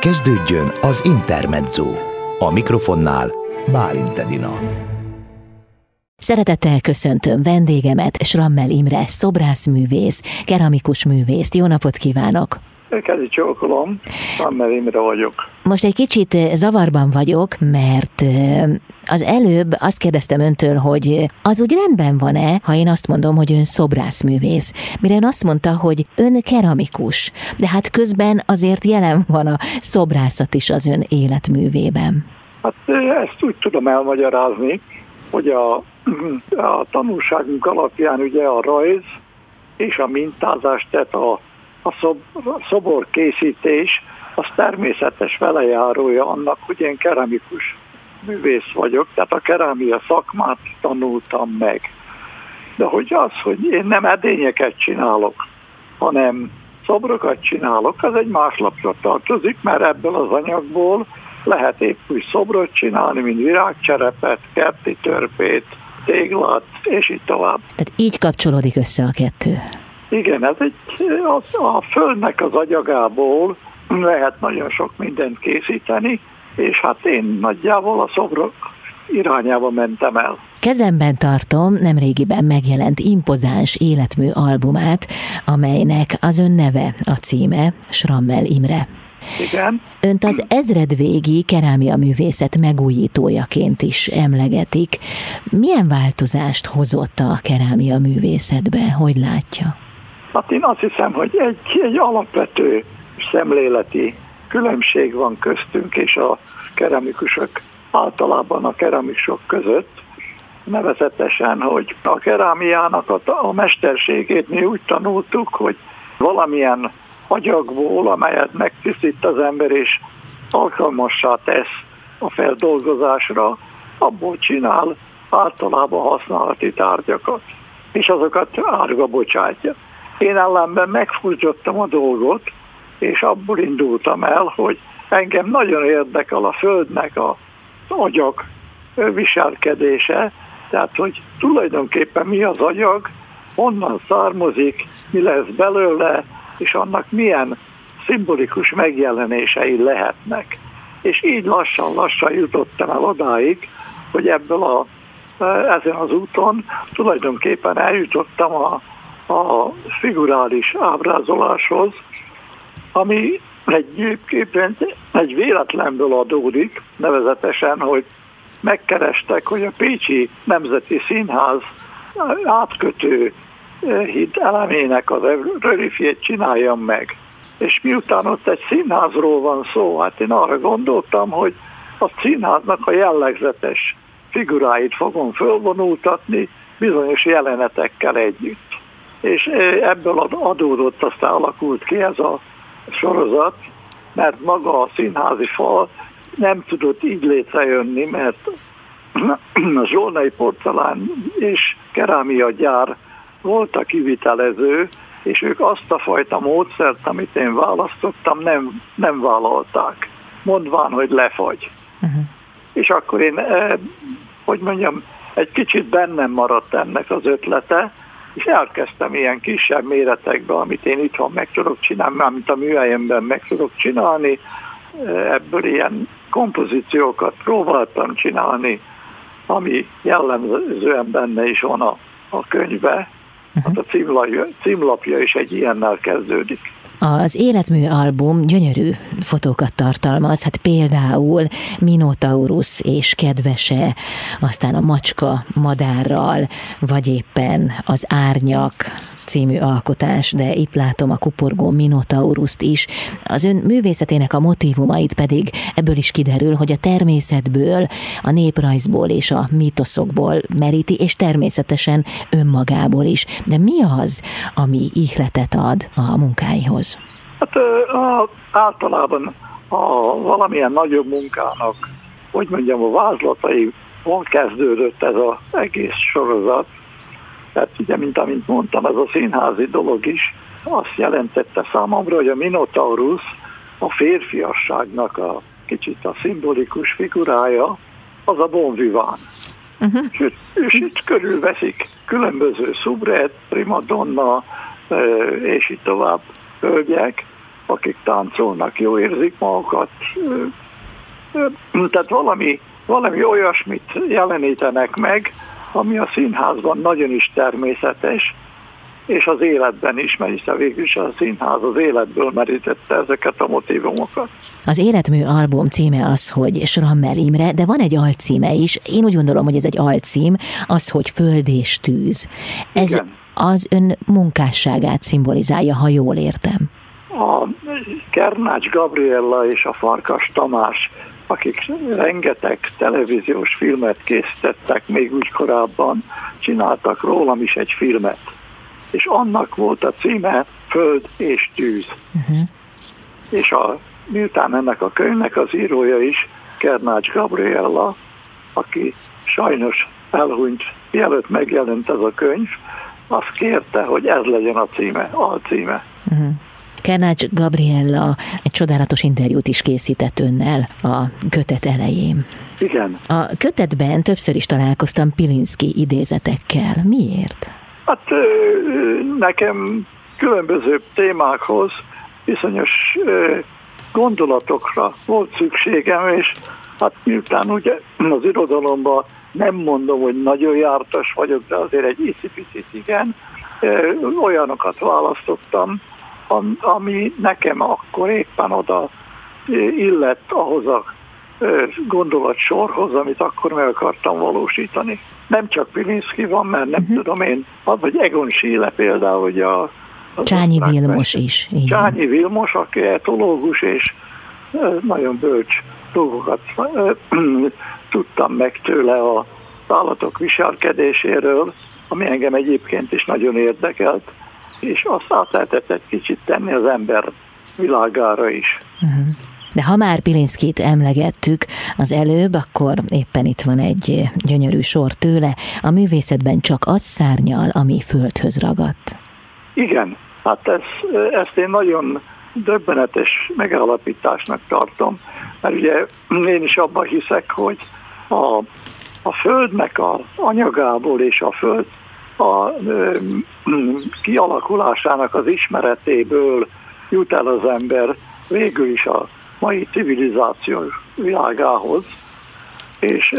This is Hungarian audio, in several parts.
Kezdődjön az Intermezzo. A mikrofonnál Bálint Edina. Szeretettel köszöntöm vendégemet, Srammel Imre, szobrászművész, keramikus művész. Jó napot kívánok! Kezi csókolom, Srammel Imre vagyok. Most egy kicsit zavarban vagyok, mert az előbb azt kérdeztem öntől, hogy az úgy rendben van-e, ha én azt mondom, hogy ön szobrászművész. Mire ön azt mondta, hogy ön keramikus, de hát közben azért jelen van a szobrászat is az ön életművében. Hát ezt úgy tudom elmagyarázni, hogy a, a tanulságunk alapján ugye a rajz és a mintázás, tehát a, a, szob, a szobor készítés, az természetes velejárója annak, hogy én keramikus művész vagyok, tehát a kerámia szakmát tanultam meg. De hogy az, hogy én nem edényeket csinálok, hanem szobrokat csinálok, az egy más lapra tartozik, mert ebből az anyagból lehet épp úgy szobrot csinálni, mint virágcserepet, kerti törpét, téglát, és így tovább. Tehát így kapcsolódik össze a kettő. Igen, ez egy, a, a földnek az agyagából lehet nagyon sok mindent készíteni, és hát én nagyjából a szobrok irányába mentem el. Kezemben tartom nemrégiben megjelent impozáns életmű albumát, amelynek az ön neve a címe, Srammel Imre. Igen. Önt az ezredvégi kerámia művészet megújítójaként is emlegetik. Milyen változást hozott a kerámia művészetbe? Hogy látja? Hát én azt hiszem, hogy egy, egy alapvető szemléleti különbség van köztünk és a keramikusok általában a keramikusok között, nevezetesen, hogy a kerámiának a, a mesterségét mi úgy tanultuk, hogy valamilyen agyagból, amelyet megtisztít az ember és alkalmassá tesz a feldolgozásra, abból csinál általában használati tárgyakat, és azokat árga bocsátja. Én ellenben megfurcsottam a dolgot, és abból indultam el, hogy engem nagyon érdekel a Földnek a agyak viselkedése, tehát hogy tulajdonképpen mi az agyag, honnan származik, mi lesz belőle, és annak milyen szimbolikus megjelenései lehetnek. És így lassan-lassan jutottam el odáig, hogy ebből a, ezen az úton tulajdonképpen eljutottam a, a figurális ábrázoláshoz, ami egyébként egy véletlenből adódik, nevezetesen, hogy megkerestek, hogy a Pécsi Nemzeti Színház átkötő eh, híd elemének az rörifiét csináljam meg. És miután ott egy színházról van szó, hát én arra gondoltam, hogy a színháznak a jellegzetes figuráit fogom fölvonultatni bizonyos jelenetekkel együtt. És ebből adódott, aztán alakult ki ez a sorozat, mert maga a színházi fal nem tudott így létrejönni, mert a Zsolnai porcelán és kerámia gyár volt a kivitelező, és ők azt a fajta módszert, amit én választottam, nem, nem vállalták, mondván, hogy lefagy. Uh-huh. És akkor én, eh, hogy mondjam, egy kicsit bennem maradt ennek az ötlete, és elkezdtem ilyen kisebb méretekben, amit én itthon meg tudok csinálni, mármint a műhelyemben meg tudok csinálni, ebből ilyen kompozíciókat próbáltam csinálni, ami jellemzően benne is van a, a könyvbe, hát a címlapja, címlapja is egy ilyennel kezdődik. Az életmű album gyönyörű fotókat tartalmaz, hát például Minotaurus és kedvese, aztán a macska madárral, vagy éppen az árnyak, című alkotás, de itt látom a kuporgó Minotauruszt is. Az ön művészetének a motivumait pedig ebből is kiderül, hogy a természetből, a néprajzból és a mítoszokból meríti, és természetesen önmagából is. De mi az, ami ihletet ad a munkáihoz? Hát a, általában a valamilyen nagyobb munkának, hogy mondjam, a vázlatai hol kezdődött ez az egész sorozat, tehát ugye, mint amint mondtam, ez a színházi dolog is azt jelentette számomra, hogy a Minotaurus a férfiasságnak a kicsit a szimbolikus figurája, az a bon vivant. Uh-huh. És, és itt körülveszik különböző szubret, primadonna, és így tovább hölgyek, akik táncolnak, jó érzik magukat. Tehát valami, valami olyasmit jelenítenek meg, ami a színházban nagyon is természetes, és az életben is, mert hiszen végül is a színház az életből merítette ezeket a motivumokat. Az Életmű album címe az, hogy Srammel Imre, de van egy alcíme is. Én úgy gondolom, hogy ez egy alcím, az, hogy Föld és tűz. Ez Igen. az ön munkásságát szimbolizálja, ha jól értem. A Kernács Gabriella és a Farkas Tamás akik rengeteg televíziós filmet készítettek, még úgy korábban csináltak rólam is egy filmet és annak volt a címe Föld és tűz. Uh-huh. És a, miután ennek a könyvnek az írója is Kernács Gabriella, aki sajnos elhunyt, mielőtt megjelent ez a könyv, azt kérte, hogy ez legyen a címe, a címe. Uh-huh. Kernács Gabriella egy csodálatos interjút is készített önnel a kötet elején. Igen. A kötetben többször is találkoztam Pilinszki idézetekkel. Miért? Hát nekem különböző témákhoz bizonyos gondolatokra volt szükségem, és hát miután ugye az irodalomban nem mondom, hogy nagyon jártas vagyok, de azért egy icipicit igen, olyanokat választottam, ami nekem akkor éppen oda illett ahhoz a gondolatsorhoz, amit akkor meg akartam valósítani. Nem csak Pilinszki van, mert nem uh-huh. tudom én, vagy Egon Schiele például, hogy a Csányi Vilmos is. Igen. Csányi Vilmos, aki etológus, és nagyon bölcs dolgokat tudtam meg tőle a állatok viselkedéséről, ami engem egyébként is nagyon érdekelt, és azt át lehetett egy kicsit tenni az ember világára is. Uh-huh. De ha már Pilinszkit emlegettük az előbb, akkor éppen itt van egy gyönyörű sor tőle, a művészetben csak az szárnyal, ami földhöz ragadt. Igen, hát ez, ezt én nagyon döbbenetes megállapításnak tartom, mert ugye én is abban hiszek, hogy a, a földnek az anyagából és a föld a kialakulásának az ismeretéből jut el az ember végül is a mai civilizáció világához, és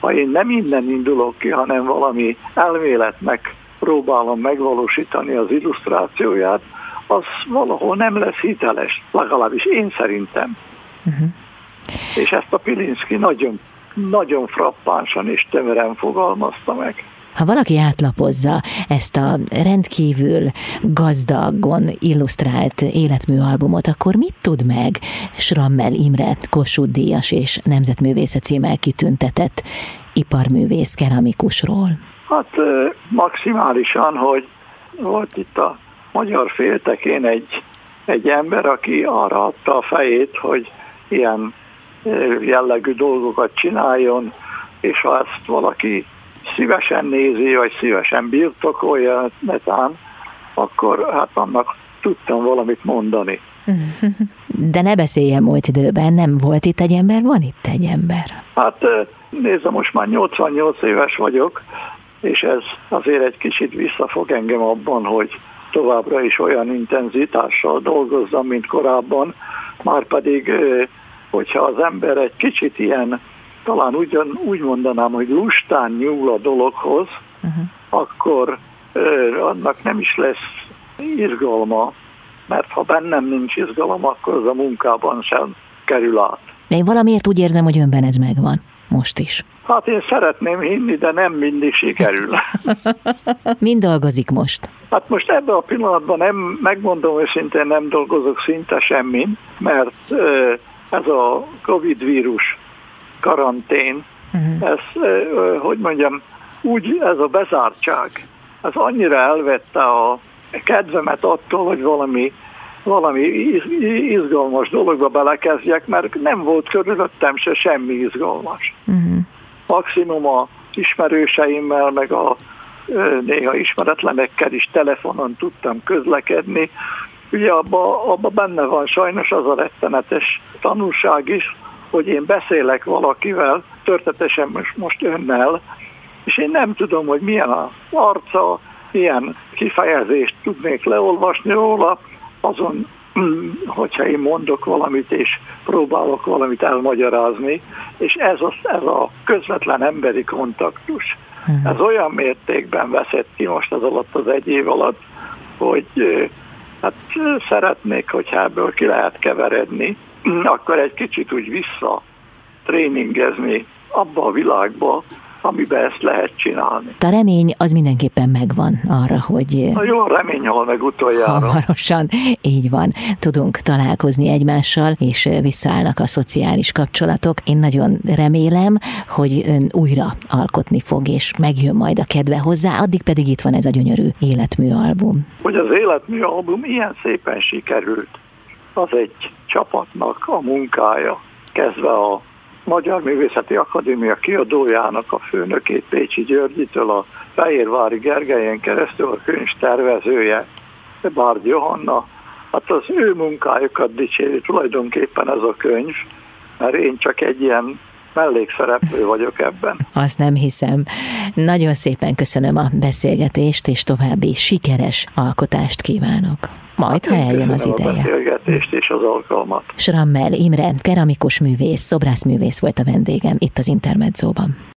ha én nem innen indulok ki, hanem valami elméletnek próbálom megvalósítani az illusztrációját, az valahol nem lesz hiteles, legalábbis én szerintem. Uh-huh. És ezt a Pilinszki nagyon, nagyon frappánsan és tömören fogalmazta meg. Ha valaki átlapozza ezt a rendkívül gazdagon illusztrált életműalbumot, akkor mit tud meg Srammel Imre Kossuth Díjas és Nemzetművészet címmel kitüntetett iparművész keramikusról? Hát maximálisan, hogy volt itt a magyar féltekén egy, egy ember, aki arra adta a fejét, hogy ilyen jellegű dolgokat csináljon, és ha ezt valaki szívesen nézi, vagy szívesen birtokolja netán, akkor hát annak tudtam valamit mondani. De ne beszéljen múlt időben, nem volt itt egy ember, van itt egy ember. Hát nézze, most már 88 éves vagyok, és ez azért egy kicsit visszafog engem abban, hogy továbbra is olyan intenzitással dolgozzam, mint korábban, már pedig, hogyha az ember egy kicsit ilyen talán ugyan, úgy mondanám, hogy lustán nyúl a dologhoz, uh-huh. akkor ö, annak nem is lesz izgalma, mert ha bennem nincs izgalom, akkor az a munkában sem kerül át. De én valamiért úgy érzem, hogy önben ez megvan, most is. Hát én szeretném hinni, de nem mindig sikerül. Mind dolgozik most? Hát most ebben a pillanatban nem, megmondom őszintén, nem dolgozok szinte semmin, mert ez a Covid vírus karantén, uh-huh. ez, hogy mondjam, úgy ez a bezártság, ez annyira elvette a kedvemet attól, hogy valami, valami izgalmas dologba belekezdjek, mert nem volt körülöttem se semmi izgalmas. Uh-huh. Maximum a ismerőseimmel, meg a néha ismeretlenekkel is telefonon tudtam közlekedni. Ugye abban abba benne van sajnos az a rettenetes tanulság is, hogy én beszélek valakivel, történetesen most, most önnel, és én nem tudom, hogy milyen az arca, milyen kifejezést tudnék leolvasni róla, azon hogyha én mondok valamit, és próbálok valamit elmagyarázni, és ez, az, ez a közvetlen emberi kontaktus, ez olyan mértékben veszett ki most az alatt az egy év alatt, hogy hát szeretnék, hogyha ebből ki lehet keveredni, akkor egy kicsit úgy vissza tréningezni abba a világba, amiben ezt lehet csinálni. A remény az mindenképpen megvan arra, hogy... A jó remény hol meg utoljára. Hamarosan, így van. Tudunk találkozni egymással, és visszaállnak a szociális kapcsolatok. Én nagyon remélem, hogy ön újra alkotni fog, és megjön majd a kedve hozzá, addig pedig itt van ez a gyönyörű életmű album. Hogy az életmű album ilyen szépen sikerült, az egy csapatnak a munkája, kezdve a Magyar Művészeti Akadémia kiadójának a főnökét Pécsi Györgyitől a Fehérvári Gergelyen keresztül a könyv tervezője, Bárd Johanna, hát az ő munkájukat dicséri tulajdonképpen ez a könyv, mert én csak egy ilyen mellékszereplő vagyok ebben. Azt nem hiszem. Nagyon szépen köszönöm a beszélgetést, és további sikeres alkotást kívánok. Majd, ha eljön az ideje. A beszélgetést és az alkalmat. Srammel Imre, keramikus művész, szobrászművész volt a vendégem itt az Intermedzóban.